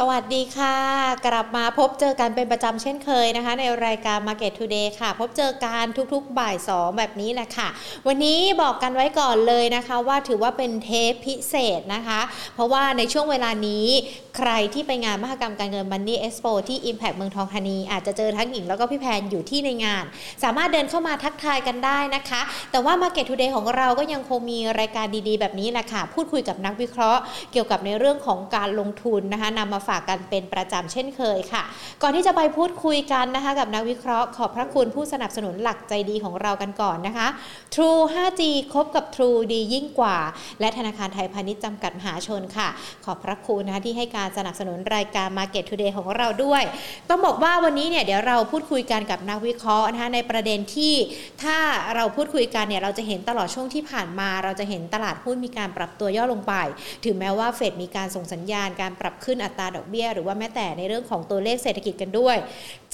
สวัสดีค่ะ กลับมาพบเจอกันเป็นประจำเช่นเคยนะคะ ในรายการ Market Today ค่ะ พบเจอกันทุกๆบ่ายสองแบบนี้แหละค่ะ วันนี้บอกกันไว้ก่อนเลยนะคะ ว่าถือว่าเป็นเทปพิเศษนะคะ เพราะว่าในช่วงเวลานี้ใครที่ไปงานมหกรรมการเงิน Money Expo ที่ Impact เมืองทองธานี อาจจะเจอทั้งหญิงแล้วก็พี่แพนอยู่ที่ในงาน สามารถเดินเข้ามาทักทายกันได้นะคะ แต่ว่า Market Today ของเราก็ยังคงมีรายการดีๆ แบบนี้แหละค่ะ พูดคุยกับนักวิเคราะห์ เกี่ยวกับในเรื่องของการลงทุนนะคะนำมาฝากกันเป็นประจำเช่นเคยค่ะ ก่อนที่จะไปพูดคุยกันนะคะกับนักวิเคราะห์ขอบพระคุณผู้สนับสนุนหลักใจดีของเรากันก่อนนะคะ True 5G คบกับ True ดียิ่งกว่า และธนาคารไทยพาณิชย์จำกัดมหาชนค่ะ ขอบพระคุณนะคะที่ให้การสนับสนุนรายการ Market Today ของเราด้วย ต้องบอกว่าวันนี้เนี่ยเดี๋ยวเราพูดคุยกันกับนักวิเคราะห์นะคะในประเด็นที่ถ้าเราพูดคุยกันเนี่ยเราจะเห็นตลอดช่วงที่ผ่านมา เราจะเห็นตลาดหุ้นมีการปรับตัวย่อลงไป ถึงแม้ว่าเฟดมีการส่งสัญญาณการปรับขึ้นอัตราดอกเบี้ย หรือว่าแม้แต่ในเรื่องของตัวเลขเศรษฐกิจกันด้วย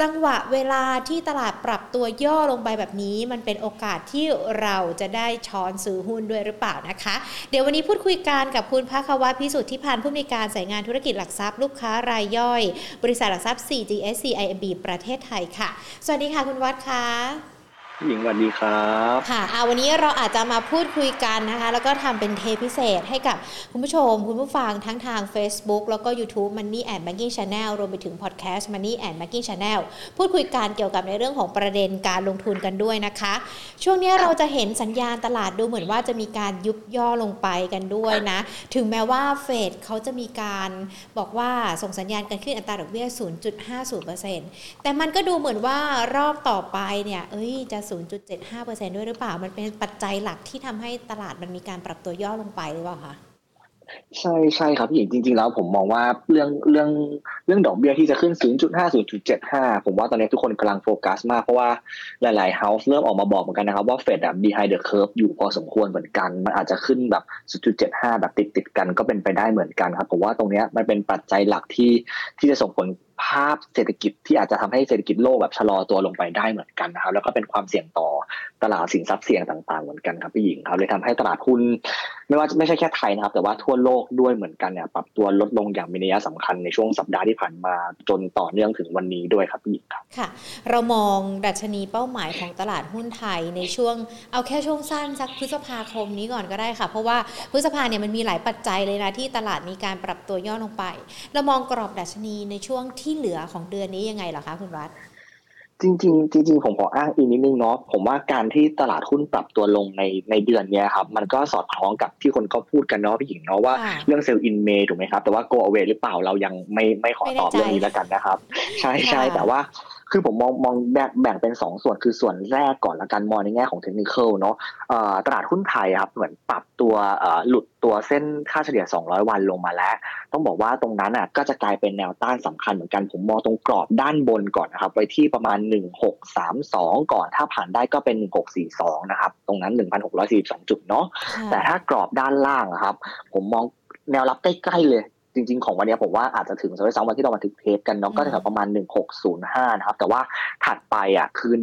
จังหวะเวลาที่ตลาดปรับตัวย่อลงไปแบบนี้ มันเป็นโอกาสที่เราจะได้ช้อนซื้อหุ้นด้วยหรือเปล่านะคะ เดี๋ยววันนี้พูดคุยกันกับคุณภาควัฒน์พิสุทธิพันธ์ผู้มีการสายงานธุรกิจหลักทรัพย์ลูกค้ารายย่อย บริษัทหลักทรัพย์ 4GSC IMB ประเทศไทยค่ะ สวัสดีค่ะคุณวัดค่ะ หญิงสวัสดีครับค่ะอาวันนี้เราอาจจะมาพูดคุยกันนะคะ แล้วก็ทำเป็นเทปพิเศษให้กับคุณผู้ชม คุณผู้ฟังทั้งทาง Facebook แล้วก็ YouTube Money and Banking Channel รวมไปถึง Podcast Money and Banking Channel พูดคุยกันเกี่ยวกับในเรื่องของประเด็นการลงทุนกันด้วยนะคะ ช่วงนี้เราจะเห็นสัญญาณตลาดดูเหมือนว่าจะมีการยุบย่อลงไปกันด้วยนะ ถึงแม้ว่าเฟดเขาจะมีการบอกว่าส่งสัญญาณการขึ้นอัตราดอกเบี้ย 0.50%แต่มันก็ดูเหมือนว่ารอบต่อไปเนี่ยเอ้ยจะ0.75%ด้วยหรือเปล่า มันเป็นปัจจัยหลักที่ทำให้ตลาดมันมีการปรับตัวย่อลงไปหรือเปล่าคะใช่ใช่ครับพี่หญิงจริง ๆ แล้วผมมองว่าเรื่องเรื่องเรื่องดอกเบี้ยที่จะขึ้น 0.5 0.75 ผมว่าตอนนี้ทุกคนกำลังโฟกัสมากเพราะว่าหลายๆ house เริ่มออกมาบอกเหมือนกันนะครับว่าเฟดอะ behind the curve อยู่พอสมควรเหมือนกัน มันอาจจะขึ้นแบบ 0.75 แบบติดติดกันก็เป็นไปได้เหมือนกันครับผมว่าตรงนี้มันเป็นปัจจัยหลักที่ที่จะส่งผล ภาพเศรษฐกิจที่อาจจะทำให้เศรษฐกิจโลกแบบชะลอตัวลงไปได้เหมือนกันนะครับ แล้วก็เป็นความเสี่ยงต่อตลาดสินทรัพย์เสี่ยงต่าง ๆ เหมือนกันครับพี่หญิงครับเลยทำให้ตลาดหุ้นไม่ว่าไม่ใช่แค่ไทยนะครับ แต่ว่าทั่วโลกด้วยเหมือนกันเนี่ยปรับตัวลดลงอย่างมีนัยสำคัญในช่วงสัปดาห์ที่ผ่านมาจนต่อเนื่องถึงวันนี้ด้วยครับพี่หญิงครับค่ะ เรามองดัชนีเป้าหมายของตลาดหุ้นไทยในช่วงเอาแค่ช่วงสั้นสักพฤษภาคมนี้ก่อนก็ได้ค่ะ เพราะว่าพฤษภาเนี่ยมันมีหลายปัจจัยเลยนะที่ตลาดมีการปรับตัวย่อลงไป เรามองกรอบดัชนีในช่วงที่เหลือของเดือนนี้ยังไงเหรอคะคุณรัฐจริงๆจริงๆผมขออ้างอีกนิดนึงเนาะผมว่าการที่ตลาดหุ้นปรับตัวลงในในเดือนเนี้ยครับมันก็สอดคล้องกับที่คนก็พูดกันเนาะพี่หญิงเนาะว่าค่ะเรื่องเซลล์อินเมย์ถูกไหมครับ แต่ว่า go away หรือเปล่าเรายังไม่ไม่ขอตอบไม่แน่ใจเรื่องนี้แล้วกันนะครับ ใช่ใช่ค่ะแต่ว่า คือผมมองมองแบ่งแบ่งเป็น 2 ส่วนคือส่วนแรกก่อนละกันมองในแง่ของเทคนิคเนาะเอ่อตลาดหุ้นไทยครับเหมือนปรับตัวเอ่อหลุดตัวเส้นค่าเฉลี่ย 200 วันลงมาแล้ว ต้องบอกว่าตรงนั้นอะก็จะกลายเป็นแนวต้านสำคัญเหมือนกันผมมองตรงกรอบด้านบนก่อนนะครับไว้ที่ประมาณ 1632 ก่อนถ้าผ่านได้ก็เป็น 1642 นะครับ ตรงนั้น 1642 จุดเนาะค่ะแต่ถ้ากรอบด้านล่างอะครับ ผมมองแนวรับใกล้ๆเลย จริง ๆ ของวันนี้ผมว่าอาจจะถึงสัปดาห์วันที่เรามาถึงเทปกันเนาะก็แถวประมาณ 1605 นะครับ แต่ว่าถัดไปอะคือ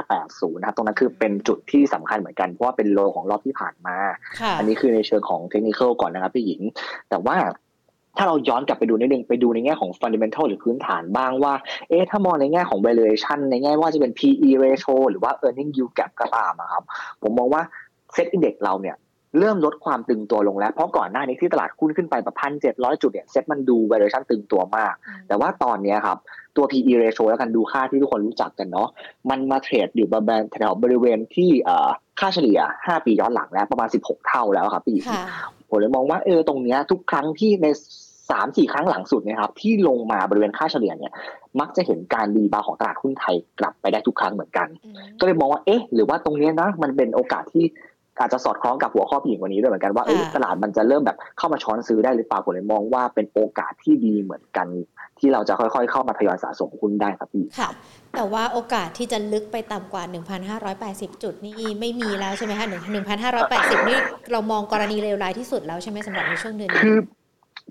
1580 นะครับ ตรงนั้นคือเป็นจุดที่สำคัญเหมือนกัน เพราะว่าเป็นโลของรอบที่ผ่านมาค่ะอันนี้คือในเชิงของเทคนิคก่อนนะครับพี่หญิง แต่ว่าถ้าเราย้อนกลับไปดูนิดนึงไปดูในแง่ของ fundamental หรือพื้นฐานบ้างว่า เอ๊ะถ้ามองในแง่ของ valuation ในแง่ว่าจะเป็น PE ratio หรือว่า earning yield gap ก็ตามอะครับ ผมมองว่า set index เราเนี่ย เริ่มลดความตึงตัวลงแล้ว เพราะก่อนหน้านี้ที่ตลาดหุ้นขึ้นไปแบบพันเจ็ดร้อยจุดเนี่ยเซ็ตมันดู valuation ตึงตัวมาก แต่ว่าตอนเนี้ยครับ ตัว PE ratio แล้วกันดูค่าที่ทุกคนรู้จักกันเนาะมันมาเทรดอยู่ประมาณแถวๆบริเวณที่เอ่อค่าเฉลี่ย 5 ปีย้อนหลังแล้วประมาณ 16 เท่าแล้วครับพี่ค่ะผมเลยมองว่าเออตรงเนี้ยทุกครั้งที่ในสามสี่ครั้งหลังสุดเนะครับที่ลงมาบริเวณค่าเฉลี่ยเนี่ย มักจะเห็นการ rebound ของตลาดหุ้นไทยกลับไปได้ทุกครั้งเหมือนกัน ก็เลยมองว่าเอ๊ะ หรือว่าตรงเนี้ยนะมันเป็นโอกาสที่ อาจจะสอดคล้องกับหัวข้อพี่หญิงวันนี้ด้วยเหมือนกันว่าเอ้ยค่ะตลาดมันจะเริ่มแบบเข้ามาช้อนซื้อได้หรือเปล่าผมเลยมองว่าเป็นโอกาสที่ดีเหมือนกัน ที่เราจะค่อยๆ เข้ามาทยอยสะสมหุ้นได้ครับพี่ค่ะ แต่ว่าโอกาสที่จะลึกไปต่ำกว่า 1,580 จุดนี่ไม่มีแล้วใช่ไหมคะ1,580 นี่เรามองกรณีเลวร้ายที่สุดแล้วใช่ไหมสำหรับในช่วงเดือนนี้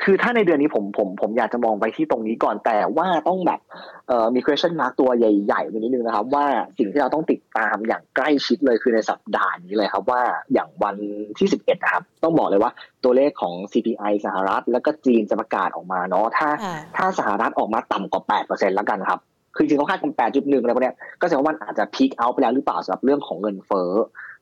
คือคือถ้าในเดือนนี้ผมผมผมอยากจะมองไปที่ตรงนี้ก่อนแต่ว่าต้องแบบเอ่อมี question mark ตัวใหญ่ๆนิดนึงนะครับ ว่าสิ่งที่เราต้องติดตามอย่างใกล้ชิดเลยคือในสัปดาห์นี้เลยครับ ว่าอย่างวันที่ 11นะครับ ต้องบอกเลยว่าตัวเลขของ CPI สหรัฐ แล้วก็จีนจะประกาศออกมาเนาะถ้า ถ้าสหรัฐออกมาต่ำกว่า 8%แล้วกันครับ คือจริงเขาคาดกัน8.1อะไรพวกนี้ก็แสดงว่ามันอาจจะพีคเอาไปแล้วหรือเปล่าสำหรับเรื่องของเงินเฟ้อ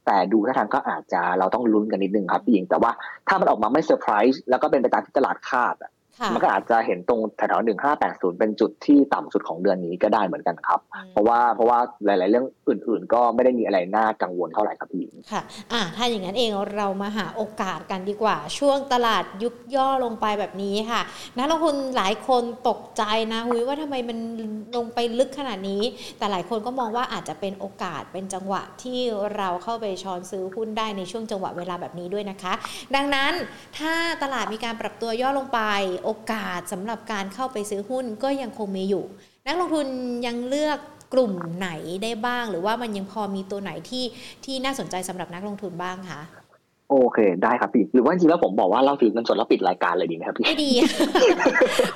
แต่ดูท่าทางก็อาจจะเราต้องลุ้นกันนิดนึงครับพี่หญิงแต่ว่าถ้ามันออกมาไม่เซอร์ไพรส์แล้วก็เป็นไปตามที่ตลาดคาดอะ มันก็อาจจะเห็นตรงแถวๆหนึ่งห้าแปดศูนย์เป็นจุดที่ต่ำสุดของเดือนนี้ก็ได้เหมือนกันครับ เพราะว่าเพราะว่าหลาย ๆ เรื่องอื่น ๆ ก็ไม่ได้มีอะไรน่ากังวลเท่าไหร่ครับพี่ค่ะอ่าถ้าอย่างนั้นเองเรามาหาโอกาสกันดีกว่า ช่วงตลาดยุบย่อลงไปแบบนี้ค่ะนักลงทุนหลายคนตกใจนะหุยว่าทำไมมันลงไปลึกขนาดนี้ แต่หลายคนก็มองว่าอาจจะเป็นโอกาสเป็นจังหวะที่เราเข้าไปช้อนซื้อหุ้นได้ในช่วงจังหวะเวลาแบบนี้ด้วยนะคะ ดังนั้นถ้าตลาดมีการปรับตัวย่อลงไปโโอกาสสำหรับการเข้าไปซื้อหุ้นก็ยังคงมีอยู่ นักลงทุนยังเลือกกลุ่มไหนได้บ้าง หรือว่ามันยังพอมีตัวไหนที่ที่น่าสนใจสำหรับนักลงทุนบ้างคะ โอเค ได้ครับพี่ หรือว่าจริงแล้วผมบอกว่าเราถือเงินสดแล้วปิดรายการเลยดีไหมครับพี่ไม่ดี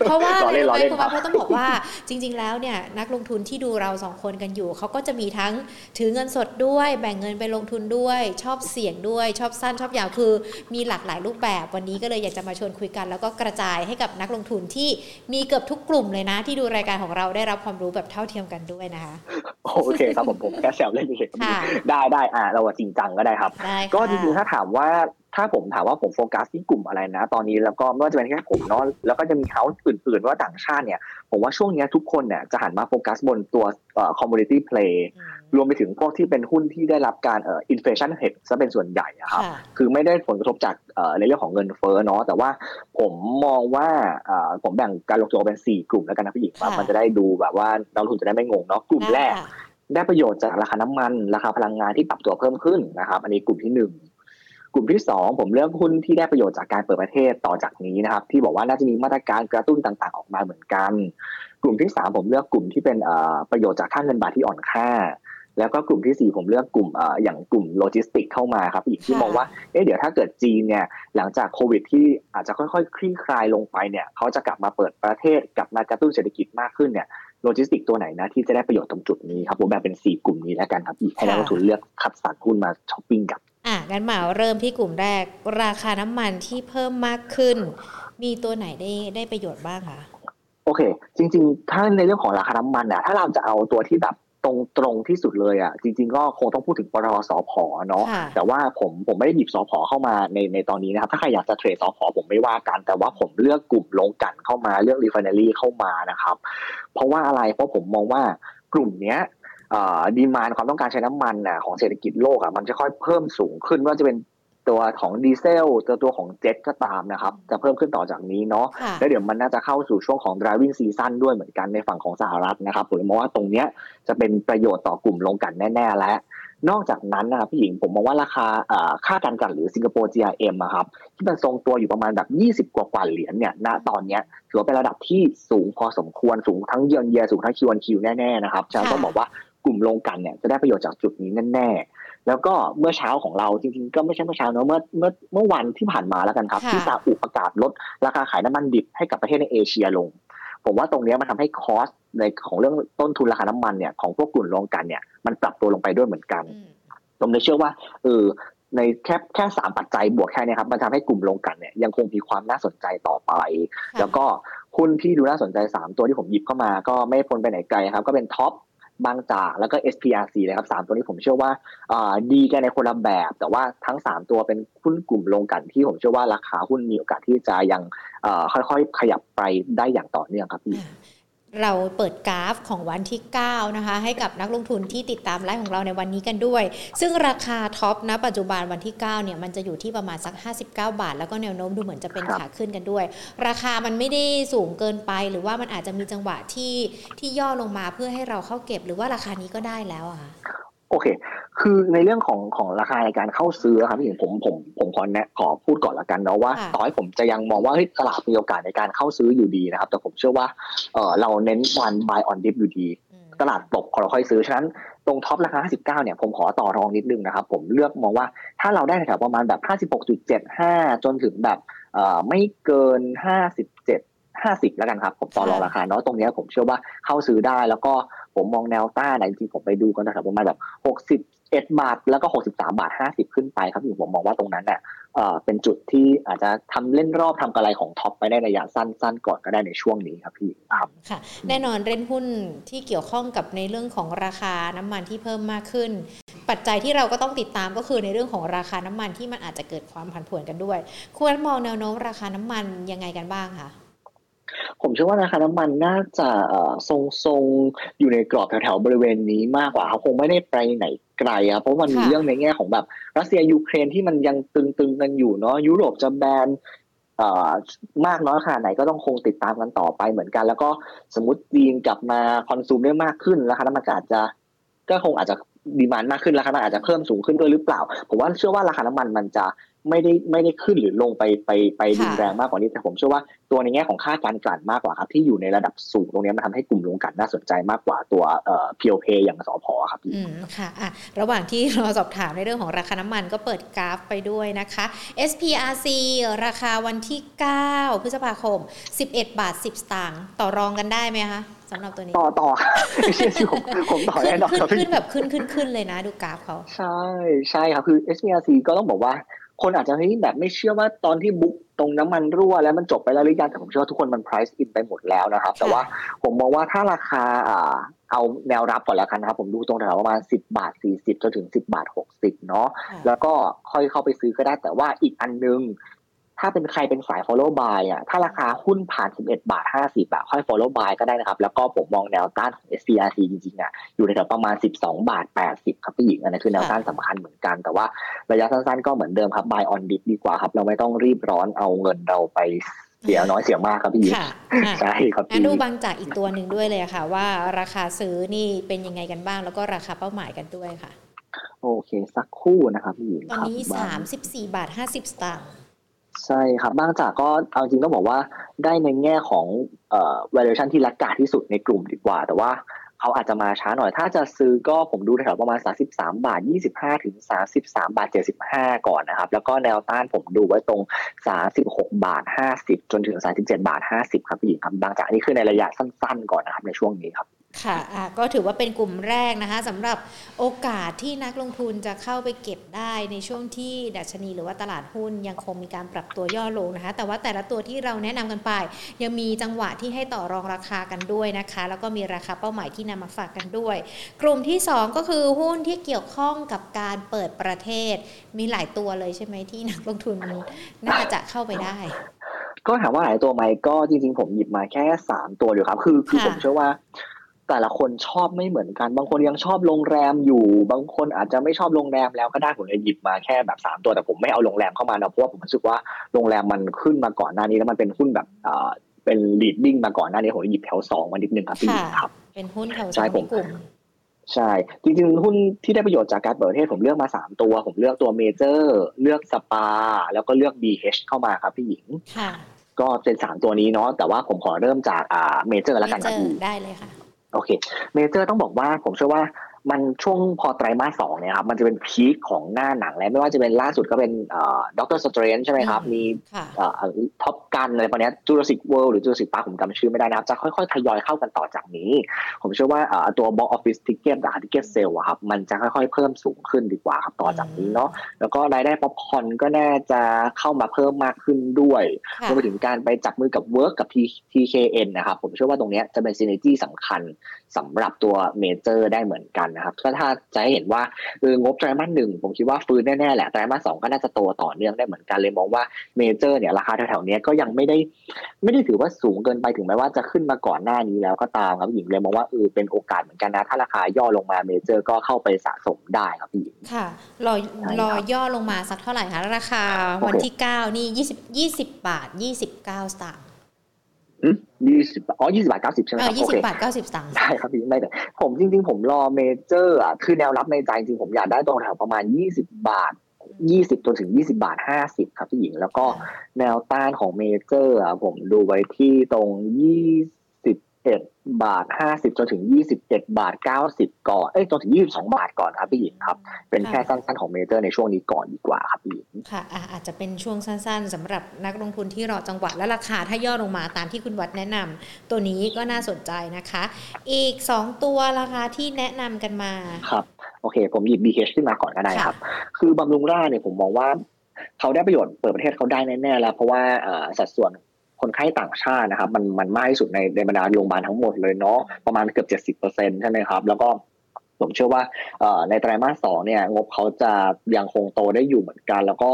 เพราะว่าอะไรรู้ไหมคุณเพราะต้องบอกว่าจริง ๆ แล้วเนี่ยนักลงทุนที่ดูเราสองคนกันอยู่เขาก็จะมีทั้งถือเงินสดด้วย แบ่งเงินไปลงทุนด้วย ชอบเสี่ยงด้วย ชอบสั้นชอบยาวคือ มีหลากหลายรูปแบบวันนี้ก็เลยอยากจะมาชวนคุยกัน แล้วก็กระจายให้กับนักลงทุนที่มีเกือบทุกกลุ่มเลยนะ ที่ดูรายการของเราได้รับความรู้แบบเท่าเทียมกันด้วยนะคะ โอเคครับผมผมแค่แซวเล่นเฉยๆได้ได้อ่าเราจริงจังก็ได้ครับ ก็จริงๆถ้าถามว่าถ้าผมถามว่าผมโฟกัสที่กลุ่มอะไรนะ ตอนนี้แล้วก็ไม่ว่าจะเป็นแค่ผมเนาะแล้วก็จะมี house อื่นๆ ว่าต่างชาติเนี่ย ผมว่าช่วงนี้ทุกคนเนี่ยจะหันมาโฟกัสบนตัวเอ่อ commodity play รวมไปถึงพวกที่เป็นหุ้นที่ได้รับการเอ่อ inflation hedge ซะเป็นส่วนใหญ่ครับคือไม่ได้ผลกระทบจากเอ่อในเรื่องของเงินเฟ้อเนาะแต่ว่าผมมองว่าเอ่อผมแบ่งการลงทุนเป็น 4 กลุ่มแล้วกันนะพี่หญิงว่ามันจะได้ดูแบบว่านักลงทุนจะได้ไม่งงเนาะกลุ่มแรก ได้ประโยชน์จากราคาน้ำมัน ราคาพลังงานที่ปรับตัวเพิ่มขึ้นนะครับ อันนี้กลุ่มที่ 1กลุ่มที่ 2 ผมเลือกหุ้นที่ได้ประโยชน์จากการเปิดประเทศต่อจากนี้นะครับที่บอกว่าน่าจะมีมาตรการกระตุ้นต่างๆ ออกมาเหมือนกัน กลุ่มที่ 3 ผมเลือกกลุ่มที่เป็นประโยชน์จากค่าเงินบาทที่อ่อนค่า แล้วก็กลุ่มที่ 4 ผมเลือกกลุ่มอย่างกลุ่มโลจิสติกเข้ามาครับอีกที่มองว่าเอ๊ะเดี๋ยวถ้าเกิดจีนเนี่ยหลังจากโควิดที่อาจจะค่อยๆ คลี่คลายลงไปเนี่ยเขาจะกลับมาเปิดประเทศกลับมากระตุ้นเศรษฐกิจมากขึ้นเนี่ยโลจิสติกตัวไหนนะที่จะได้ประโยชน์ตรงจุดนี้ครับผมแบ่งเป็น 4 กลุ่มนี้แล้วกันครับให้นักลงทุนเลือกคัดสรรหุ้นมาช้อปปิ้งกับอะงั้นมาเริ่มที่กลุ่มแรก ราคาน้ำมันที่เพิ่มมากขึ้น มีตัวไหนได้ได้ประโยชน์บ้างคะโอเค จริง ๆ ถ้าในเรื่องของราคาน้ำมันอะถ้าเราจะเอาตัวที่แบบ ตรงตรงที่สุดเลยอะจริง ๆ ก็คงต้องพูดถึงปตทสผเนาะแต่ว่าผมผมไม่ได้หยิบสพเข้ามาในในตอนนี้นะครับ ถ้าใครอยากจะเทรดสพผมไม่ว่ากัน แต่ว่าผมเลือกกลุ่มลงกันเข้ามาเลือกรีไฟแนรี่เข้ามานะครับ เพราะว่าอะไรเพราะผมมองว่ากลุ่มเนี้ยดีมานความต้องการใช้น้ำมันอะของเศรษฐกิจโลกอะมันจะค่อยเพิ่มสูงขึ้นว่าจะเป็น ตัวของดีเซลตัวตัวของเจ็ตก็ตามนะครับ จะเพิ่มขึ้นต่อจากนี้เนาะแล้วเดี๋ยวมันน่าจะเข้าสู่ช่วงของ driving season ด้วยเหมือนกันในฝั่งของสหรัฐนะครับผมมองว่าตรงเนี้ยจะเป็นประโยชน์ต่อกลุ่มลงกันแน่ ๆ แล้วนอกจากนั้นนะครับพี่หญิงผมมองว่าราคาค่าการกันหรือสิงคโปร์ GRM ครับที่มันทรงตัวอยู่ประมาณแบบ 20 กว่ากว่าเหรียญเนี่ยณตอนนี้ถือว่าเป็นระดับที่สูงพอสมควรสูงทั้งเยือนเยียสูงทั้งคิวอันคิวแน่ๆนะครับฉะนั้นต้องบอกว่ากลุ่มลงกันเนี่ยจะได้ประโยชน์จากจุดนี้แน่ๆ แล้วก็เมื่อเช้าของเราจริงๆ ก็ไม่ใช่เมื่อเช้าเนอะเมื่อเมื่อเมื่อวันที่ผ่านมาแล้วกันครับ ที่ซาอุประกาศลดราคาขายน้ำมันดิบให้กับประเทศในเอเชียลง ผมว่าตรงนี้มันทาให้คอสในของเรื่องต้นทุนราคาน้ำมันเนี่ยของพวกกลุ่มลงกันเนี่ยมันปรับตัวลงไปด้วยเหมือนกันผมเลยเชื่อว่าเออในแค่แค่สามปัจจัยบวกแค่นี้ครับมันทำให้กลุ่มลงกันเนี่ยยังคงมีความน่าสนใจต่อไป แล้วก็หุ้นที่ดูน่าสนใจ 3 ตัวที่ผมหยิบเข้ามาก็ไม่พ้นไปไหนไกลครับ ก็เป็นท็อป บางจากแล้วก็ SPRC เลยครับสามตัวนี้ผมเชื่อว่าดีกันในคนละแบบ แต่ว่าทั้ง3ตัวเป็นหุ้นกลุ่มลงกันที่ผมเชื่อว่าราคาหุ้นมีโอกาสที่จะยังค่อยๆ ขยับไปได้อย่างต่อเนื่องครับพี่ เราเปิดกราฟของวันที่ 9 นะคะ ให้กับนักลงทุนที่ติดตามไลฟ์ของเราในวันนี้กันด้วย ซึ่งราคาท็อปนะปัจจุบันวันที่ 9 เนี่ย มันจะอยู่ที่ประมาณสัก 59 บาท แล้วก็แนวโน้มดูเหมือนจะเป็นขาขึ้นกันด้วย ราคามันไม่ได้สูงเกินไป หรือว่ามันอาจจะมีจังหวะที่ที่ย่อลงมาเพื่อให้เราเข้าเก็บ หรือว่าราคานี้ก็ได้แล้วอะคะ โอเค คือในเรื่องของของราคาในการเข้าซื้อครับพี่หญิงผมผมผมขอแนะขอพูดก่อนละกันเนาะว่าต่อให้ผมจะยังมองว่าเฮ้ยตลาดมีโอกาสในการเข้าซื้ออยู่ดีนะครับ แต่ผมเชื่อว่าเออเราเน้นวัน buy on dip อยู่ดี ตลาดตกเราค่อยซื้อ ฉะนั้นตรงท็อปราคา 59 เนี่ยผมขอต่อรองนิดนึงนะครับ ผมเลือกมองว่าถ้าเราได้แถวประมาณแบบ 56.75 จนถึงแบบไม่เกิน 57 50 แล้วกันครับ ผมต่อรองราคาเนาะตรงนี้ผมเชื่อว่าเข้าซื้อได้แล้วก็ ผมมองแนวต้านนะจริงๆผมไปดูกันแถวประมาณแบบ61บเอ็ดบาทแล้วก็63บสาบาท50ขึ้นไปครับอยู่ผมมองว่าตรงนั้นเนี่ยเป็นจุดที่อาจจะทำเล่นรอบทำกำไรของท็อปไปได้ระยะสั้น ๆ ก่อนก็ได้ในช่วงนี้ครับพี่ครับค่ะ แน่นอนเล่นหุ้นที่เกี่ยวข้องกับในเรื่องของราคาน้ำมันที่เพิ่มมากขึ้น ปัจจัยที่เราก็ต้องติดตามก็คือในเรื่องของราคาน้ำมันที่มันอาจจะเกิดความผันผวนกันด้วยควรมองแนวโน้มราคาน้ำมันยังไงกันบ้างคะ ผมเชื่อว่าราคาน้ำมันน่าจะทรงๆ อยู่ในกรอบแถวๆบริเวณนี้มากกว่าเขาคงไม่ได้ไปไหนไกลครับเพราะมันมีเรื่องในแง่ของแบบรัสเซียยูเครนที่มันยังตึงๆกันอยู่เนาะยุโรปจะแบนมากน้อยขนาดไหนก็ต้องคงติดตามกันต่อไปเหมือนกัน แล้วก็สมมติจีนกลับมาคอนซูมได้มากขึ้นราคาน้ำมันอาจจะ ก็คงอาจจะดีมานมากขึ้นราคาน้ำมันอาจจะเพิ่มสูงขึ้นด้วยหรือเปล่า ผมว่าเชื่อว่าราคาน้ำมันมันจะ ไม่ได้ไม่ได้ขึ้นหรือลงไปไปไปรุนแรงมากกว่านี้แต่ผมเชื่อว่าตัวในแง่ของค่าการกลั่นมากกว่าครับ ที่อยู่ในระดับสูงตรงนี้มันทำให้กลุ่มลงกันน่าสนใจมากกว่าตัวเอ่อพีโอเพอย่างสอพอครับอืมค่ะอะ ระหว่างที่เราสอบถามในเรื่องของราคาน้ำมันก็เปิดกราฟไปด้วยนะคะ SPRC ราคาวันที่ 9 พฤษภาคม 11 บาท 10 สตางค์ต่อรองกันได้ไหมคะสำหรับตัวนี้ต่อต่อไม่ใช่ผมผมต่อแน่นอนครับขึ้นแบบขึ้นขึ้นขึ้นเลยนะดูกราฟเขาใช่ใช่ครับคือ SPRC ก็ต้องบอกว่า คนอาจจะเฮ้ยแบบไม่เชื่อว่าตอนที่บุ๊กตรงน้ำมันรั่วแล้วมันจบไปแล้วหรือยังแต่ผมเชื่อว่าทุกคนมัน price in ไปหมดแล้วนะครับ แต่ว่าผมมองว่าถ้าราคาเอาแนวรับก่อนแล้วกันนะครับ ผมดูตรงแถวประมาณ 10 บาท 40จนถึง 10 บาท 60 เนาะแล้วก็ค่อยเข้าไปซื้อก็ได้แต่ว่าอีกอันนึง ถ้าเป็นใครเป็นสาย follow buy อะถ้าราคาหุ้นผ่าน 11 บาท 50บาทค่อย follow buy ก็ได้นะครับ แล้วก็ผมมองแนวต้านของ SCRC จริงๆอะอยู่ในแถวประมาณ 12 บาท 80 ครับพี่หญิงอันนี้คือแนวต้านสำคัญเหมือนกัน แต่ว่าระยะสั้นๆก็เหมือนเดิมครับ buy on dip ดีกว่าครับ เราไม่ต้องรีบร้อนเอาเงินเราไปเสียน้อยเสียมากครับพี่หญิงใช่ครับพี่ดูบางจากอีกตัวหนึ่งด้วยเลยค่ะ ว่าราคาซื้อนี่เป็นยังไงกันบ้าง แล้วก็ราคาเป้าหมายกันด้วยค่ะ โอเคสักคู่นะครับพี่หญิงตอนนี้34บาท50สตางค์ ใช่ครับบางจากก็เอาจริงต้องบอกว่าได้ในแง่ของเอ่อ valuation ที่ราคาที่สุดในกลุ่มดีกว่า แต่ว่าเขาอาจจะมาช้าหน่อย ถ้าจะซื้อก็ผมดูแถวประมาณ 33 บาท 25 ถึง 33 บาท 75 ก่อนนะครับ แล้วก็แนวต้านผมดูไว้ตรง 36 บาท50 จนถึง 37 บาท 50 ครับพี่หญิงครับบางจากนี้คือในระยะสั้น ๆ ก่อนนะครับในช่วงนี้ครับ ค่ะะก็ถือว่าเป็นกลุ่มแรกนะคะสำหรับโอกาสที่นักลงทุนจะเข้าไปเก็บได้ในช่วงที่ดัชนีหรือว่าตลาดหุ้นยังคงมีการปรับตัวย่อลงนะคะ แต่ว่าแต่ละตัวที่เราแนะนำกันไป ยังมีจังหวะที่ให้ต่อรองราคากันด้วยนะคะ แล้วก็มีราคาเป้าหมายที่นำมาฝากกันด้วย กลุ่มที่ 2 ก็คือหุ้นที่เกี่ยวข้องกับการเปิดประเทศ มีหลายตัวเลยใช่ไหมที่นักลงทุนน่าจะเข้าไปได้ ก็ถามว่าหลายตัวไหมก็จริงๆผมหยิบมาแค่3ตัวอยู่ครับ คือคือผมเชื่อว่า แต่ละคนชอบไม่เหมือนกัน บางคนยังชอบโรงแรมอยู่ บางคนอาจจะไม่ชอบโรงแรมแล้วก็ได้ผมเลยหยิบมาแค่แบบสามตัวแต่ผมไม่เอาโรงแรมเข้ามานะเพราะว่าผมรู้สึกว่าโรงแรมมันขึ้นมาก่อนหน้านี้แล้วมันเป็นหุ้นแบบเอ่อเป็น leading มาก่อนหน้านี้ผมเลยหยิบแถวสองมานิดนึงครับพี่ครับ เป็นหุ้นแถวสองในกลุ่มใช่ จริงๆ หุ้นที่ได้ประโยชน์จากการเปิดประเทศผมเลือกมาสามตัว ผมเลือกตัวเมเจอร์ เลือกสปา แล้วก็เลือก BH เข้ามาครับพี่หญิงก็เป็นสามตัวนี้เนาะแต่ว่าผมขอเริ่มจากอ่าเมเจอร์แล้วกันครับได้เลยค่ะ โอเค เมเจอร์ต้องบอกว่าผมเชื่อว่า มันช่วงพอไตรมาสสองเนี่ยครับมันจะเป็น peak ของหน้าหนังแล้วไม่ว่าจะเป็นล่าสุดก็เป็น Doctor Strange ใช่ไหมครับ มี Top Gun อะไรพวกนี้ Jurassic World หรือ Jurassic Park ผมจำชื่อไม่ได้นะครับ จะค่อยๆ ทยอยเข้ากันต่อจากนี้ ผมเชื่อว่าตัว box office ticket กับ ticket sale ครับมันจะค่อยๆ เพิ่มสูงขึ้นดีกว่าครับต่อจากนี้เนาะแล้วก็รายได้ป๊อปคอร์นก็น่าจะเข้ามาเพิ่มมากขึ้นด้วยรวมไปถึงการไปจับมือกับ WORK กับ TKN นะครับผมเชื่อว่าตรงนี้จะเป็น synergy สำคัญ สำหรับตัวเมเจอร์ได้เหมือนกันนะครับก็ถ้าจะให้เห็นว่าเอองบไตรมาสหนึ่งผมคิดว่าฟื้นแน่ๆแหละไตรมาสสองก็น่าจะโตต่อเนื่องได้เหมือนกันเลยมองว่าเมเจอร์เนี่ยราคาแถวๆนี้ก็ยังไม่ได้ ไม่ได้ถือว่าสูงเกินไปถึงแม้ว่าจะขึ้นมาก่อนหน้านี้แล้วก็ตามครับหญิงเลยมองว่าเออเป็นโอกาสเหมือนกันนะถ้าราคาย่อลงมาเมเจอร์ก็เข้าไปสะสมได้ครับพี่หญิงค่ะรอรอย่อลงมาสักเท่าไหร่คะราคาวันที่เก้านี่ยี่สิบยี่สิบบาทยี่สิบเก้าสตางค์ ยี่สิบอ๋อยี่สิบาทเก้าสิบใช่ไหมครับยี่สิบาทเก้าสิบตังค์ได้ครับพี่ไม่แต่ผมจริง ๆ ผมรอเมเจอร์อะคือแนวรับในใจจริงผมอยากได้ตรงแถวประมาณยี่สิบาทยี่สิบจนถึงยี่สิบาทห้าสิบครับพี่หญิง แล้วก็แนวต้านของเมเจอร์อะผมดูไว้ที่ตรงยี่สิบเอ็ด บาทห้าสิบจนถึงยี่สิบเจ็ดบาทเก้าสิบก่อนเอ้ยจนถึงยี่สิบสองบาทก่อนครับพี่หญิงครับ เป็นแค่สั้นๆของเมเจอร์ในช่วงนี้ก่อนดีกว่าครับพี่หญิงค่ะอาจจะเป็นช่วงสั้นๆสำหรับนักลงทุนที่รอจังหวะและราคาถ้าย่อลงมาตามที่คุณวัดแนะนำตัวนี้ก็น่าสนใจนะคะ อีกสองตัวราคาที่แนะนำกันมาครับโอเค ผมหยิบ BH ขึ้นมาก่อนก็ได้ครับ คือบำรุงราเนี่ยผมมองว่าเขาได้ประโยชน์เปิดประเทศเขาได้แน่ๆแล้ว เพราะว่าสัดส่วน คนไข้ต่างชาตินะครับ มันมันมากที่สุดในในบรรดาโรงพยาบาลทั้งหมดเลยเนาะประมาณเกือบเจ็ดสิบเปอร์เซ็นใช่ไหมครับ แล้วก็ผมเชื่อว่าในไตรมาสสองเนี่ยงบเขาจะยังคงโตได้อยู่เหมือนกัน แล้วก็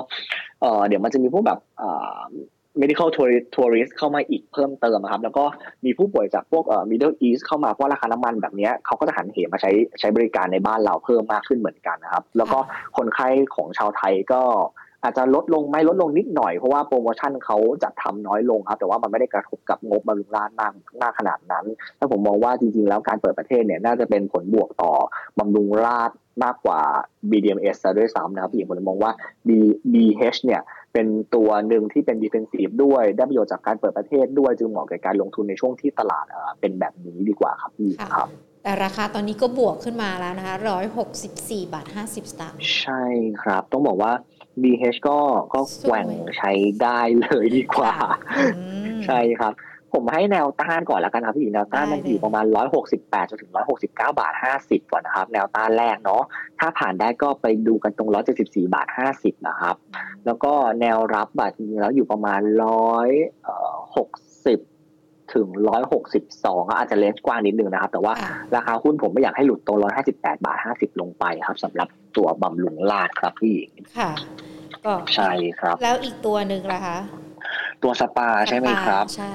เดี๋ยวมันจะมีพวกแบบ medical tourist เข้ามาอีกเพิ่มเติมครับ แล้วก็มีผู้ป่วยจากพวก middle east เข้ามาเพราะราคาน้ำมันแบบนี้เขาก็จะหันเหมาใช้ใช้บริการในบ้านเราเพิ่มมากขึ้นเหมือนกันนะครับ แล้วก็คนไข้ของชาวไทยก็ อาจจะลดลงไม่ลดลงนิดหน่อยเพราะว่าโปรโมชั่นเขาจะทำน้อยลงครับแต่ว่ามันไม่ได้กระทบกับงบบำรุงราชมากมากขนาดนั้นถ้าผมมองว่าจริง ๆ แล้วการเปิดประเทศเนี่ยน่าจะเป็นผลบวกต่อบำรุงราชมากกว่า BDMs ซะด้วยซ้ำนะครับพี่ผมมองว่า BH เนี่ยเป็นตัวหนึ่งที่เป็น defensive ด้วยได้ประโยชน์จากการเปิดประเทศด้วยจึงเหมาะกับการลงทุนในช่วงที่ตลาดเป็นแบบนี้ดีกว่าครับพี่ครับแต่ราคาตอนนี้ก็บวกขึ้นมาแล้วนะคะร้อยหกสิบสี่บาทห้าสิบสตางค์ใช่ครับ ต้องบอกว่า BH ก็ก็แกว่งใช้ได้เลยดีกว่า ใช่ครับ ผมให้แนวต้านก่อนแล้วกันครับพี่แนวต้านมันอยู่ประมาณ 168จนถึง 169 บาท 50 ก่อนนะครับ แนวต้านแรกเนาะถ้าผ่านได้ก็ไปดูกันตรง 174 บาท 50 นะครับ แล้วก็แนวรับบาทจริงๆแล้วอยู่ประมาณ 160ถึง 162 อาจจะเลนส์กว้างนิดนึงนะครับ แต่ว่าราคาหุ้นผมไม่อยากให้หลุดตรง 158 บาท 50 ลงไปครับสำหรับตัวบำรุงลาดครับพี่ค่ะ ก็ใช่ครับ แล้วอีกตัวหนึ่งล่ะคะ ตัวสปาใช่ไหมครับ ใช่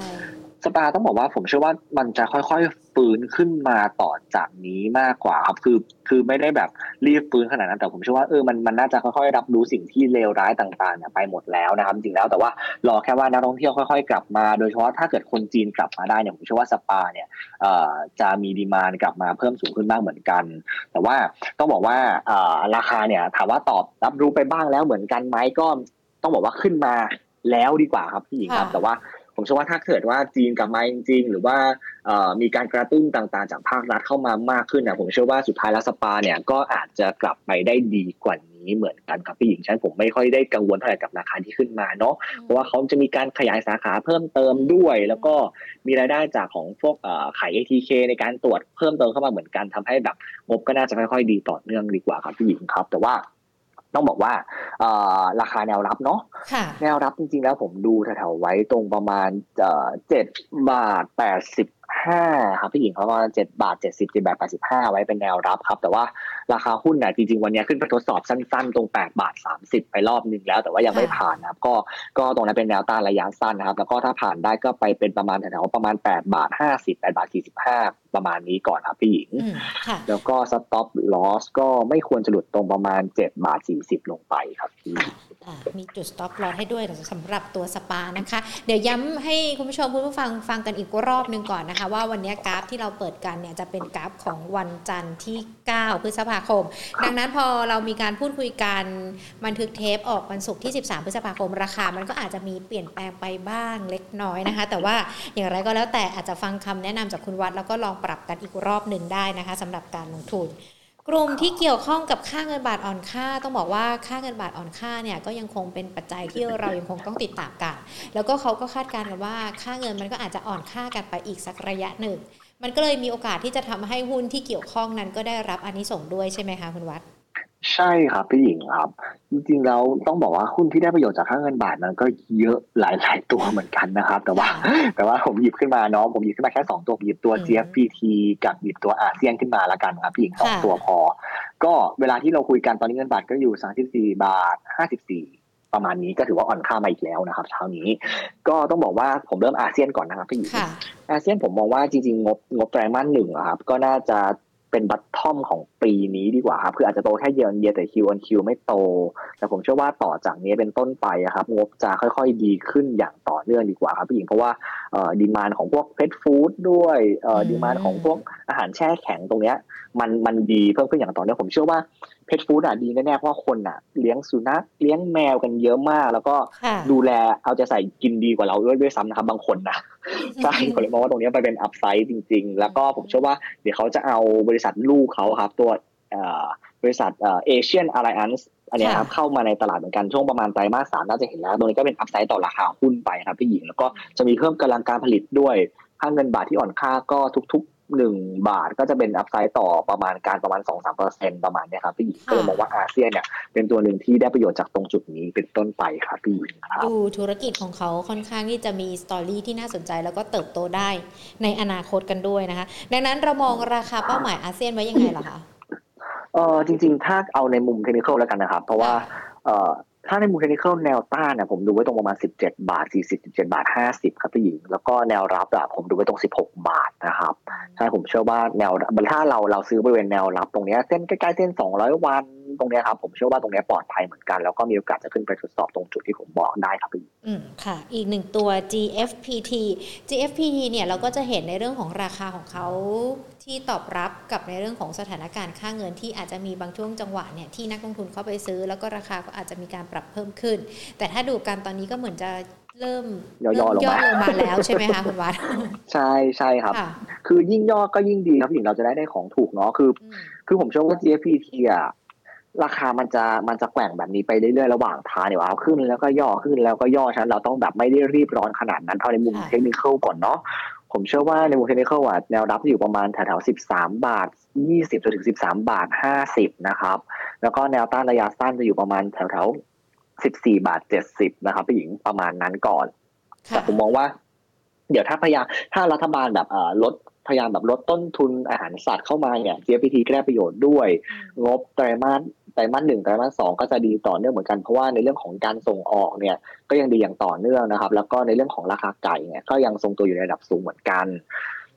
สปาต้องบอกว่าผมเชื่อว่ามันจะค่อยๆ ฟื้นขึ้นมาต่อจากนี้มากกว่าครับคือคือไม่ได้แบบรีบฟื้นขนาดนั้นแต่ผมเชื่อว่าเออมันมันน่าจะค่อยๆรับรู้สิ่งที่เลวร้ายต่างๆไปหมดแล้วนะครับจริงแล้วแต่ว่ารอแค่ว่านักท่องเที่ยวค่อยๆ กลับมา โดยเฉพาะถ้าเกิดคนจีนกลับมาได้เนี่ยผมเชื่อว่าสปาเนี่ยจะมีดีมานกลับมาเพิ่มสูงขึ้นบ้างเหมือนกัน แต่ว่าต้องบอกว่าราคาเนี่ยถามว่าตอบรับรู้ไปบ้างแล้วเหมือนกันไหมก็ต้องบอกว่าขึ้นมาแล้วดีกว่าครับพี่หญิงครับแต่ว่า ผมเชื่อว่าถ้าเกิดว่าจีนกลับมาจริงๆ หรือว่ามีการกระตุ้นต่างๆ จากภาครัฐเข้ามามากขึ้นนะผมเชื่อว่าสุดท้ายแล้วสปาเนี่ยก็อาจจะกลับไปได้ดีกว่านี้เหมือนกันครับพี่หญิงฉันผมไม่ค่อยได้กังวลเท่าไหร่กับราคาที่ขึ้นมาเนาะเพราะว่าเขาจะมีการขยายสาขาเพิ่มเติมด้วย แล้วก็มีรายได้จากของพวกขาย ATK ในการตรวจเพิ่มเติมเข้ามาเหมือนกันทำให้แบบงบก็น่าจะค่อยๆดีต่อเนื่องดีกว่าครับพี่หญิงครับ แต่ว่า ต้องบอกว่าราคาแนวรับเนาะแนวรับจริงๆแล้วผมดูแถวๆไว้ตรงประมาณเจ็ดบาทแปดสิบ ห้าครับพี่หญิงเขาประมาณเจ็ดบาทเจ็ดสิบเจ็ดบาทแปดสิบห้าไว้เป็นแนวรับครับ แต่ว่าราคาหุ้นเนี่ยจริงๆ วันนี้ขึ้นไปทดสอบสั้นๆ ตรงแปดบาทสามสิบไปรอบนึงแล้ว แต่ว่ายังไม่ผ่านนะครับ ก็ก็ตรงนั้นเป็นแนวต้านระยะสั้นนะครับ แล้วก็ถ้าผ่านได้ก็ไปเป็นประมาณแถวๆประมาณแปดบาทห้าสิบแปดบาทสี่สิบห้าประมาณนี้ก่อนครับพี่หญิง แล้วก็ stop loss ก็ไม่ควรจะหลุดตรงประมาณเจ็ดบาทสี่สิบลงไปครับพี่ มีจุด stop loss ให้ด้วยสำหรับตัวสปานะคะ เดี๋ยวย้ำให้คุณผู้ชมคุณผู้ฟังฟังกันอีกรอบหนึ่งก่อนนะคะ ว่าวันนี้กราฟที่เราเปิดกันเนี่ยจะเป็นกราฟของวันจันทร์ที่ 9 พฤษภาคม ดังนั้นพอเรามีการพูดคุยกันบันทึกเทปออกวันศุกร์ที่ 13 พฤษภาคม ราคา มันก็อาจจะมีเปลี่ยนแปลงไปบ้างเล็กน้อยนะคะ แต่ว่าอย่างไรก็แล้วแต่อาจจะฟังคำแนะนำจากคุณวัดแล้วก็ลองปรับกันอีกรอบหนึ่งได้นะคะสำหรับการลงทุน กลุ่มที่เกี่ยวข้องกับค่าเงินบาทอ่อนค่า ต้องบอกว่าค่าเงินบาทอ่อนค่าเนี่ยก็ยังคงเป็นปัจจัยที่เรายังคงต้องติดตามกัน แล้วก็เขาก็คาดการณ์กันว่าค่าเงินมันก็อาจจะอ่อนค่ากันไปอีกสักระยะหนึ่ง มันก็เลยมีโอกาสที่จะทำให้หุ้นที่เกี่ยวข้องนั้นก็ได้รับอันนี้ส่งด้วยใช่ไหมคะคุณวัด ใช่ครับพี่หญิงครับ จริงๆแล้วต้องบอกว่าหุ้นที่ได้ประโยชน์จากค่าเงินบาทนั้นก็เยอะหลายๆตัวเหมือนกันนะครับ แต่ว่าแต่ว่าผมหยิบขึ้นมาเนาะผมหยิบขึ้นมาแค่สองตัวหยิบตัว GFPT กับหยิบตัวอาเซียนขึ้นมาละกันครับพี่หญิงสองตัวพอ ก็เวลาที่เราคุยกันตอนนี้เงินบาทก็อยู่สามสิบสี่บาทห้าสิบสี่ประมาณนี้ก็ถือว่าอ่อนค่ามาอีกแล้วนะครับ เช้านี้ ก็ต้องบอกว่าผมเริ่มอาเซียนก่อนนะครับพี่หญิงอาเซียนผมมองว่าจริงๆงบงบไตรมาสหนึ่งครับก็น่าจะ เป็นบัตทอมของปีนี้ดีกว่าครับคืออาจจะโตแค่เยียร์เยียแต่คิวอันคิวไม่โต แต่ผมเชื่อว่าต่อจากนี้เป็นต้นไปครับงบจะค่อยๆดีขึ้นอย่างต่อเนื่องดีกว่าครับพี่หญิงเพราะว่าดีมานของพวกเพชรฟู้ดด้วยดีมานของพวกอาหารแช่แข็งตรงเนี้ยมันมันดีเพิ่มขึ้นอย่างต่อเนื่องผมเชื่อว่าเพชรฟู้ดอะดีแน่ๆเพราะคนอะ เลี้ยงสุนัขเลี้ยงแมวกันเยอะมาก แล้วก็ดูแลเอาจะใส่กินดีกว่าเราด้วยด้วยซ้ำนะครับบางคนนะ ใช่ผมเลยมองว่าตรงนี้มันเป็น upside จริง ๆ แล้วก็ผมเชื่อว่าเดี๋ยวเขาจะเอาบริษัทลูกเขาครับ ตัวบริษัท Asian Alliance อันนี้ครับเข้ามาในตลาดเหมือนกันช่วงประมาณไตรมาสสามน่าจะเห็นแล้วตรงนี้ก็เป็น upside ต่อราคาหุ้นไปครับพี่หญิงแล้วก็จะมีเพิ่มกำลังการผลิตด้วยค่าเงินบาทที่อ่อนค่าก็ทุกๆ หนึ่งบาทก็จะเป็น upside ต่อประมาณการประมาณสองสามเปอร์เซ็นต์ประมาณนี้ครับพี่หญิงก็เลยมองว่า Asian เนี่ยเป็นตัวหนึ่งที่ได้ประโยชน์จากตรงจุดนี้เป็นต้นไปครับพี่หญิงครับดูธุรกิจของเขาค่อนข้างที่จะมีสตอรี่ที่น่าสนใจแล้วก็เติบโตได้ในอนาคตกันด้วยนะคะ ดังนั้นเรามองราคาเป้าหมายอาเซียนไว้ยังไงล่ะคะเออจริง ๆ ถ้าเอาในมุมเทคนิคแล้วกันนะครับ เพราะว่าเอ่อ ถ้าในมุมเทคนิคแนวต้านเนี่ยผมดูไว้ตรงประมาณ 17 บาท 40 17 บาท 50 ครับพี่หญิง แล้วก็แนวรับอะผมดูไว้ตรง 16 บาทนะครับใช่ผมเชื่อว่าแนวถ้าเราเราซื้อบริเวณแนวรับตรงนี้เส้นใกล้ๆเส้น 200 วันตรงนี้ครับผมเชื่อว่าตรงนี้ปลอดภัยเหมือนกัน แล้วก็มีโอกาสจะขึ้นไปทดสอบตรงจุดที่ผมบอกได้ครับพี่อืมค่ะ อีกหนึ่งตัว GFPT GFPT เนี่ยเราก็จะเห็นในเรื่องของราคาของเขาที่ตอบรับกับในเรื่องของสถานการณ์ค่าเงินที่อาจจะมีบางช่วงจังหวะเนี่ยที่นักลงทุนเข้าไปซื้อ แล้วก็ราคาก็อาจจะมีการปรับเพิ่มขึ้น แต่ถ้าดูการตอนนี้ก็เหมือนจะเริ่มย่อลงมาแล้วใช่ไหมคะคุณวัดใช่ใช่ครับ คือยิ่งย่อก็ยิ่งดีครับถึงเราจะได้ได้ของถูกเนาะคือ คือผมเชื่อว่า GFPT อะ ราคามันจะมันจะแกว่งแบบนี้ไปเรื่อยๆระหว่างทางเนี่ยว่าขึ้นแล้วก็ย่อขึ้นแล้วก็ย่อฉะนั้นเราต้องแบบไม่ได้รีบร้อนขนาดนั้นเอาในมุมเทคนิคก่อนเนาะผมเชื่อว่าในมุมเทคนิคอะแนวรับอยู่ประมาณแถวๆสิบสามบาทยี่สิบจนถึงสิบสามบาทห้าสิบนะครับ แล้วก็แนวต้านระยะสั้นจะอยู่ประมาณแถวๆสิบสี่บาทเจ็ดสิบนะครับผู้หญิงประมาณนั้นก่อนแต่ผมมองว่า เดี๋ยวถ้าพยายามถ้ารัฐบาลแบบลดพยายามแบบลดต้นทุนอาหารสัตว์เข้ามาเนี่ย GPT ก็ได้ประโยชน์ด้วย งบไตรมาส ไตรมาสหนึ่งไตรมาสสองก็จะดีต่อเนื่องเหมือนกันเพราะว่าในเรื่องของการส่งออกเนี่ยก็ยังดีอย่างต่อเนื่องนะครับ แล้วก็ในเรื่องของราคาไก่เนี่ยก็ยังทรงตัวอยู่ในระดับสูงเหมือนกัน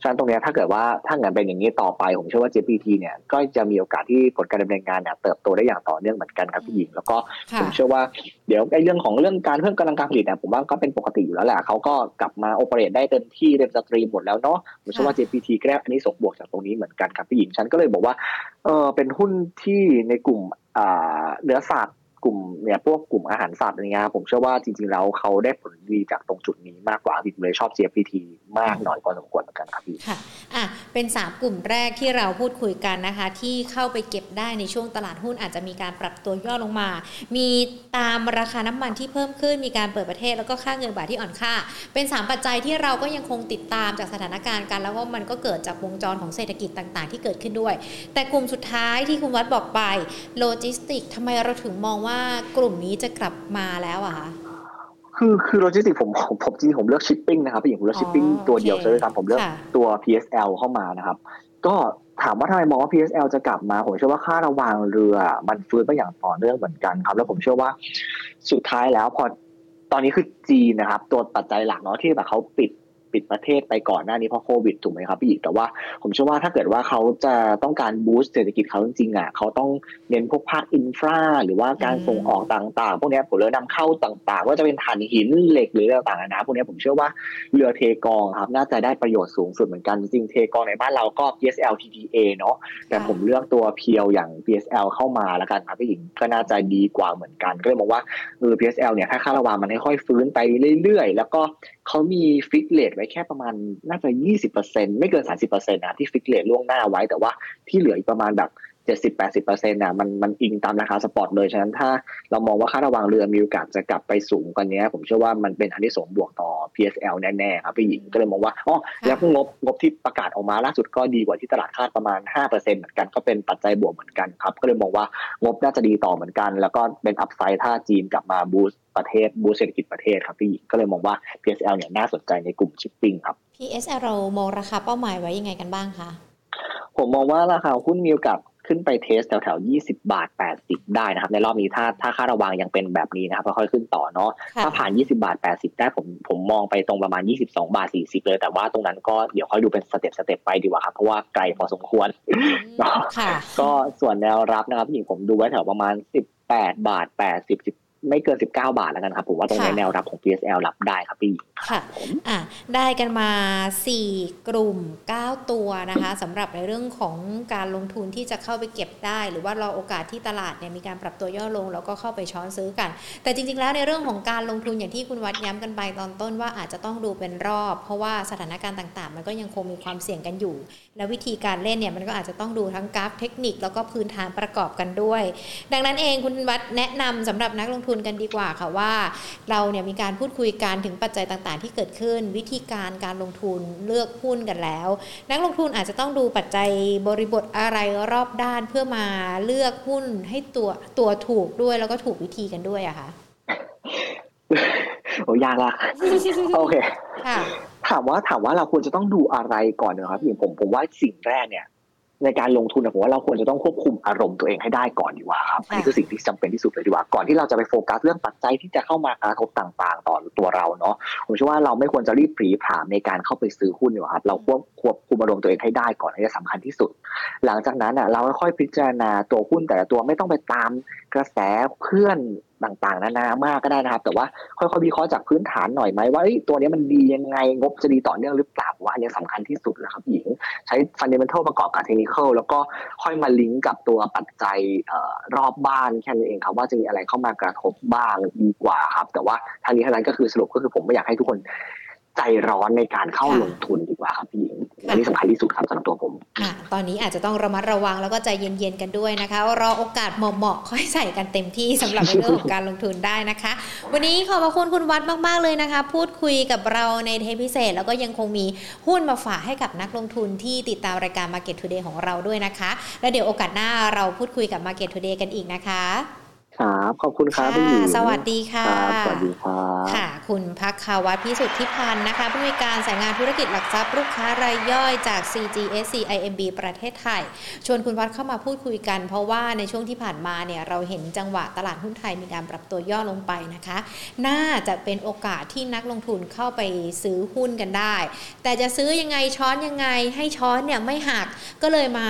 ฉะนั้นตรงนี้ถ้าเกิดว่าถ้าเงินเป็นอย่างนี้ต่อไป ผมเชื่อว่า GPT เนี่ยก็จะมีโอกาสที่ผลการดำเนินงานเนี่ยเติบโตได้อย่างต่อเนื่องเหมือนกันครับพี่หญิง แล้วก็ผมเชื่อว่าเดี๋ยวไอ้เรื่องของเรื่องการเพิ่มกำลังการผลิตเนี่ยผมว่าก็เป็นปกติอยู่แล้วแหละเขาก็กลับมาโอเปเรตได้เต็มที่เต็มสตรีมหมดแล้วเนาะผมเชื่อว่า GPT ก็ได้อันนี้ส่งบวกจากตรงนี้เหมือนกันครับพี่หญิงฉันก็เลยบอกว่าเออเป็นหุ้นที่ในกลุ่มอ่าเนื้อสัตว์ กลุ่มเนี่ยพวกกลุ่มอาหารสัตว์อะไรเงี้ยผมเชื่อว่าจริงๆแล้วเขาได้ผลดีจากตรงจุดนี้มากกว่าพี่เลยชอบ GPT มากหน่อยพอสมควรเหมือนกันครับพี่ค่ะอะเป็นสามกลุ่มแรกที่เราพูดคุยกันนะคะ ที่เข้าไปเก็บได้ในช่วงตลาดหุ้นอาจจะมีการปรับตัวย่อลงมา มีตามราคาน้ำมันที่เพิ่มขึ้นมีการเปิดประเทศแล้วก็ค่าเงินบาทที่อ่อนค่า เป็นสามปัจจัยที่เราก็ยังคงติดตามจากสถานการณ์กัน แล้วก็มันก็เกิดจากวงจรของเศรษฐกิจต่างๆ ที่เกิดขึ้นด้วย แต่กลุ่มสุดท้ายที่คุณวัดบอกไปโลจิสติกทำไมเราถึงมองว่ากลุ่มนี้จะกลับมาแล้วอะคะ คือคือโลจิสติกผมผมจริงผมเลือกชิปปิ้งนะครับพี่หญิงผมเลือกชิปปิ้งตัวเดียวเลยครับผมเลือกตัว PSL เข้ามานะครับ ก็ถามว่าทำไมมองว่า PSL จะกลับมาผมเชื่อว่าค่าระวางเรือมันฟื้นไปอย่างต่อเนื่องเหมือนกันครับ แล้วผมเชื่อว่าสุดท้ายแล้วพอตอนนี้คือจีนนะครับ ตัวปัจจัยหลักเนาะที่แบบเขาปิด ปิดประเทศไปก่อนหน้านี้เพราะโควิดถูกไหมครับพี่อีกแต่ว่าผมเชื่อว่าถ้าเกิดว่าเขาจะต้องการบูสต์เศรษฐกิจเขาจริงๆอะเขาต้องเน้นพวกภาคอินฟราหรือว่าการส่งออกต่างๆ พวกนี้ผมเลยนำเข้าต่างๆ ว่าจะเป็นถ่านหินเหล็กหรือต่างๆนะพวกนี้ผมเชื่อว่าเรือเทกองครับน่าจะได้ประโยชน์สูงสุดเหมือนกันจริงเทกองในบ้านเราก็ PSL TTA เนาะแต่ผมเลือกตัว pure อย่าง PSL เข้ามาแล้วกันครับพี่หญิงก็น่าจะดีกว่าเหมือนกันก็เลยมองว่าเออ PSL เนี่ยถ้าค่าระวางมันค่อยๆฟื้นไปเรื่อยๆ แล้วก็ เขามี fix rate ไว้แค่ประมาณน่าจะยี่สิบเปอร์เซ็นต์ไม่เกินสามสิบเปอร์เซ็นต์นะที่ fix rate ล่วงหน้าไว้แต่ว่าที่เหลืออีกประมาณแบบ เจ็ดสิบแปดสิบเปอร์เซ็นต์นะมันมันอิงตามราคา spot เลย ฉะนั้นถ้าเรามองว่าค่าระวางเรือมีโอกาสจะกลับไปสูงกว่านี้ ผมเชื่อว่ามันเป็นอันที่ส่งบวกต่อ PSL แน่ๆครับพี่หญิงก็เลยมองว่าอ๋อแล้วงบงบที่ประกาศออกมาล่าสุดก็ดีกว่าที่ตลาดคาดประมาณ5%เหมือนกันก็เป็นปัจจัยบวกเหมือนกันครับ ก็เลยมองว่างบน่าจะดีต่อเหมือนกัน แล้วก็เป็นอัพไซด์ถ้าจีนกลับมาบูสต์ประเทศบูสต์เศรษฐกิจประเทศครับพี่ก็เลยมองว่า PSL เนี่ยน่าสนใจในกลุ่มชิปปิ้งครับ PSL เรามองราคาเป้าหมายไว้ยังไงกันบ้างคะผมมองว่าราคาหุ้นมีโอกาส ขึ้นไปเทสแถวๆ20บาท80ได้นะครับ ในรอบนี้ถ้าถ้าค่าระวังยังเป็นแบบนี้นะครับค่อยๆขึ้นต่อเนาะถ้าผ่าน20บาท80ได้ผมผมมองไปตรงประมาณ22บาท40เลย แต่ว่าตรงนั้นก็เดี๋ยวค่อยดูเป็น step step ไปดีกว่าครับ เพราะว่าไกลพอสมควรก็ส่วนแนวรับนะครับพี่หญิงผมดูไว้แถวประมาณ18บาท80 ไม่เกิน 19 บาทแล้วกันครับผมว่าตรงนี้แนวรับของ PSL รับได้ครับพี่ค่ะอะ ได้กันมา 4 กลุ่ม 9 ตัวนะคะสำหรับในเรื่องของการลงทุนที่จะเข้าไปเก็บได้ หรือว่ารอโอกาสที่ตลาดเนี่ยมีการปรับตัวย่อลง แล้วก็เข้าไปช้อนซื้อกัน แต่จริง ๆ แล้วในเรื่องของการลงทุนอย่างที่คุณวัดย้ำกันไปตอนต้นว่าอาจจะต้องดูเป็นรอบ เพราะว่าสถานการณ์ต่าง ๆ มันก็ยังคงมีความเสี่ยงกันอยู่ และวิธีการเล่นเนี่ยมันก็อาจจะต้องดูทั้งกราฟเทคนิค แล้วก็พื้นฐานประกอบกันด้วย ดังนั้นเองคุณวัดแนะนำสำหรับนักลงทุนกันดีกว่าค่ะว่า เราเนี่ยมีการพูดคุยกันถึงปัจจัยต่างๆ ที่เกิดขึ้น วิธีการการลงทุนเลือกหุ้นกันแล้ว นักลงทุนอาจจะต้องดูปัจจัยบริบทอะไรรอบด้านเพื่อมาเลือกหุ้นให้ตัวตัวถูกด้วยแล้วก็ถูกวิธีกันด้วยอะคะโอ้ยากละโอเคถามว่าถามว่าเราควรจะต้องดูอะไรก่อนนะครับอย่างผมผมว่าสิ่งแรกเนี่ย ในการลงทุนผมว่าเราควรจะต้องควบคุมอารมณ์ตัวเองให้ได้ก่อนดีกว่าครับอันนี้คือสิ่งที่จำเป็นที่สุดเลยดีกว่าก่อนที่เราจะไปโฟกัสเรื่องปัจจัยที่จะเข้ามากระทบต่างๆ ต่อตัวเราเนาะผมเชื่อว่าเราไม่ควรจะรีบปรีผามในการเข้าไปซื้อหุ้นดีกว่าครับเราควบควบคุมอารมณ์ตัวเองให้ได้ก่อนนี่จะสำคัญที่สุด หลังจากนั้นอะเราค่อยพิจารณาตัวหุ้นแต่ละตัวไม่ต้องไปตามกระแสเพื่อน ต่างๆนานามากก็ได้นะครับ แต่ว่าค่อยๆวิเคราะห์จากพื้นฐานหน่อยไหมว่าตัวนี้มันดียังไงงบจะดีต่อเนื่องหรือเปล่าว่าอันนี้สำคัญที่สุดนะครับหญิงใช้ฟันเดเมนทัลประกอบกับเทคนิคแล้วก็ค่อยมาลิงก์กับตัวปัจจัยรอบบ้านแค่นั้นเองครับว่าจะมีอะไรเข้ามากระทบบ้างดีกว่าครับ แต่ว่าทางนี้ทางนั้นก็คือสรุปก็คือผมไม่อยากให้ทุกคน ใจร้อนในการเข้าลงทุนดีกว่าครับพี่หญิงอันนี้สำคัญที่สุดครับสำหรับตัวผมอ่ตอนนี้อาจจะต้องระมัดระวังแล้วก็ใจเย็นๆกันด้วยนะคะ รอโอกาสเหมาะๆค่อยใส่กันเต็มที่สำหรับในเรื่องของการลงทุนได้นะคะ วันนี้ขอบพระคุณคุณวัดมากๆเลยนะคะ พูดคุยกับเราในเทปพิเศษ แล้วก็ยังคงมีหุ้นมาฝากให้กับนักลงทุนที่ติดตามรายการ Market Today ของเราด้วยนะคะ และเดี๋ยวโอกาสหน้าเราพูดคุยกับ Market Today กันอีกนะคะ ครับขอบคุณครับพี่หญิงสวัสดีค่ะสวัสดีครับค่ะ คุณพักคาวัตพิสุทธิพันธ์นะคะผู้มีการสายงานธุรกิจหลักทรัพย์ลูกค้ารายย่อยจาก CGSC IMB ประเทศไทย ชวนคุณวัดเข้ามาพูดคุยกัน เพราะว่าในช่วงที่ผ่านมาเนี่ยเราเห็นจังหวะตลาดหุ้นไทยมีการปรับตัวย่อลงไปนะคะ น่าจะเป็นโอกาสที่นักลงทุนเข้าไปซื้อหุ้นกันได้ แต่จะซื้อยังไงช้อนยังไงให้ช้อนเนี่ยไม่หักก็เลยมา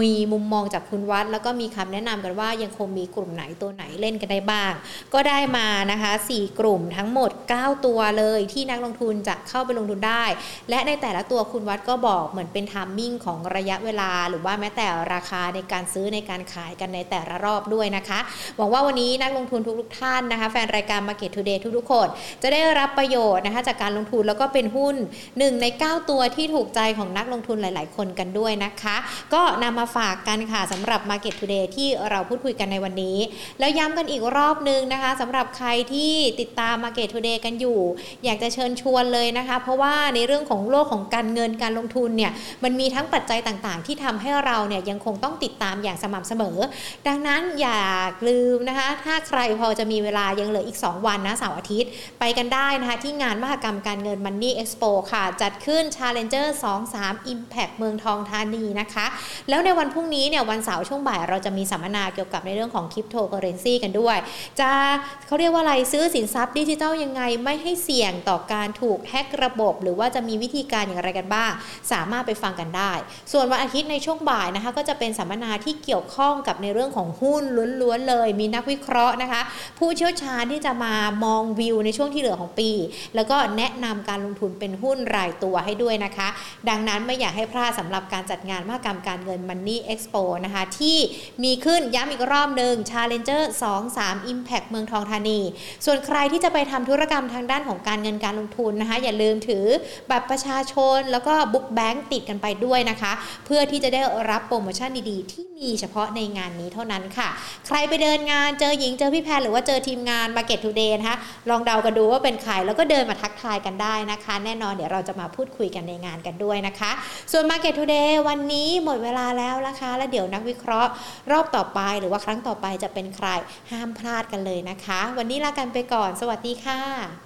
มีมุมมองจากคุณวัดแล้วก็มีคำแนะนำกันว่ายังคงมีกลุ่มไหนตัวไหนเล่นกันได้บ้าง ก็ได้มานะคะ 4 กลุ่มทั้งหมด 9 ตัวเลยที่นักลงทุนจะเข้าไปลงทุนได้ และในแต่ละตัวคุณวัดก็บอกเหมือนเป็นทามมิ่งของระยะเวลา หรือว่าแม้แต่ราคาในการซื้อในการขายกันในแต่ละรอบด้วยนะคะหวังว่าวันนี้นักลงทุนทุกๆท่านนะคะ แฟนรายการ Market Today ทุกๆคน จะได้รับประโยชน์นะคะจากการลงทุนแล้วก็เป็นหุ้น 1 ใน 9 ตัวที่ถูกใจของนักลงทุนหลาย ๆ คนกันด้วยนะคะ ก็นำมาฝากกันค่ะสำหรับ Market Today ที่เราพูดคุยกันในวันนี้ แล้แล้วย้ำกันอีกรอบนึงนะคะสำหรับใครที่ติดตาม Market Today กันอยู่ อยากจะเชิญชวนเลยนะคะ เพราะว่าในเรื่องของโลกของการเงินการลงทุนเนี่ยมันมีทั้งปัจจัยต่างๆ ที่ทำให้เราเนี่ยยังคงต้องติดตามอย่างสม่ำเสมอ ดังนั้นอย่าลืมนะคะ ถ้าใครพอจะมีเวลายังเหลืออีก 2 วันนะเสาร์อาทิตย์ ไปกันได้นะคะที่งานมหกรรมการเงิน Money Expo ค่ะ จัดขึ้น Challenger 23 Impact เมืองทองธานีนะคะ แล้วในวันพรุ่งนี้เนี่ยวันเสาร์ช่วงบ่ายเราจะมีสัมมนาเกี่ยวกับในเรื่องของคริปโตเคอเรนซีกันด้วย จะเขาเรียกว่าอะไรซื้อสินทรัพย์ดิจิทัลยังไงไม่ให้เสี่ยงต่อการถูกแฮกระบบ หรือว่าจะมีวิธีการอย่างไรกันบ้าง สามารถไปฟังกันได้ ส่วนวันอาทิตย์ในช่วงบ่ายนะคะ ก็จะเป็นสัมมนาที่เกี่ยวข้องกับในเรื่องของหุ้นล้วนๆเลย มีนักวิเคราะห์นะคะ ผู้เชี่ยวชาญที่จะมามองวิวในช่วงที่เหลือของปี แล้วก็แนะนำการลงทุนเป็นหุ้นรายตัวให้ด้วยนะคะ ดังนั้นไม่อยากให้พลาดสำหรับการจัดงานมหกรรมการเงิน Money Expo นะคะที่มีขึ้นย้ำอีกรอบหนึ่ง Challenger 2 3 Impact เมืองทองธานี ส่วนใครที่จะไปทำธุรกรรมทางด้านของการเงินการลงทุนนะคะ อย่าลืมถือบัตรประชาชนแล้วก็บุ๊กแบงค์ติดกันไปด้วยนะคะ เพื่อที่จะได้รับโปรโมชั่นดีๆ ที่มีเฉพาะในงานนี้เท่านั้นค่ะ ใครไปเดินงานเจอหญิงเจอพี่แพนหรือว่าเจอทีมงาน Market Today นะคะลองเดากันดูว่าเป็นใครแล้วก็เดินมาทักทายกันได้นะคะ แน่นอนเดี๋ยวเราจะมาพูดคุยกันในงานกันด้วยนะคะ ส่วน Market Today วันนี้หมดเวลาแล้วนะคะ แล้วเดี๋ยวนักวิเคราะห์รอบต่อไปหรือว่าครั้งต่อไปจะเป็นใครห้ามพลาดกันเลยนะคะ วันนี้ลากันไปก่อน สวัสดีค่ะ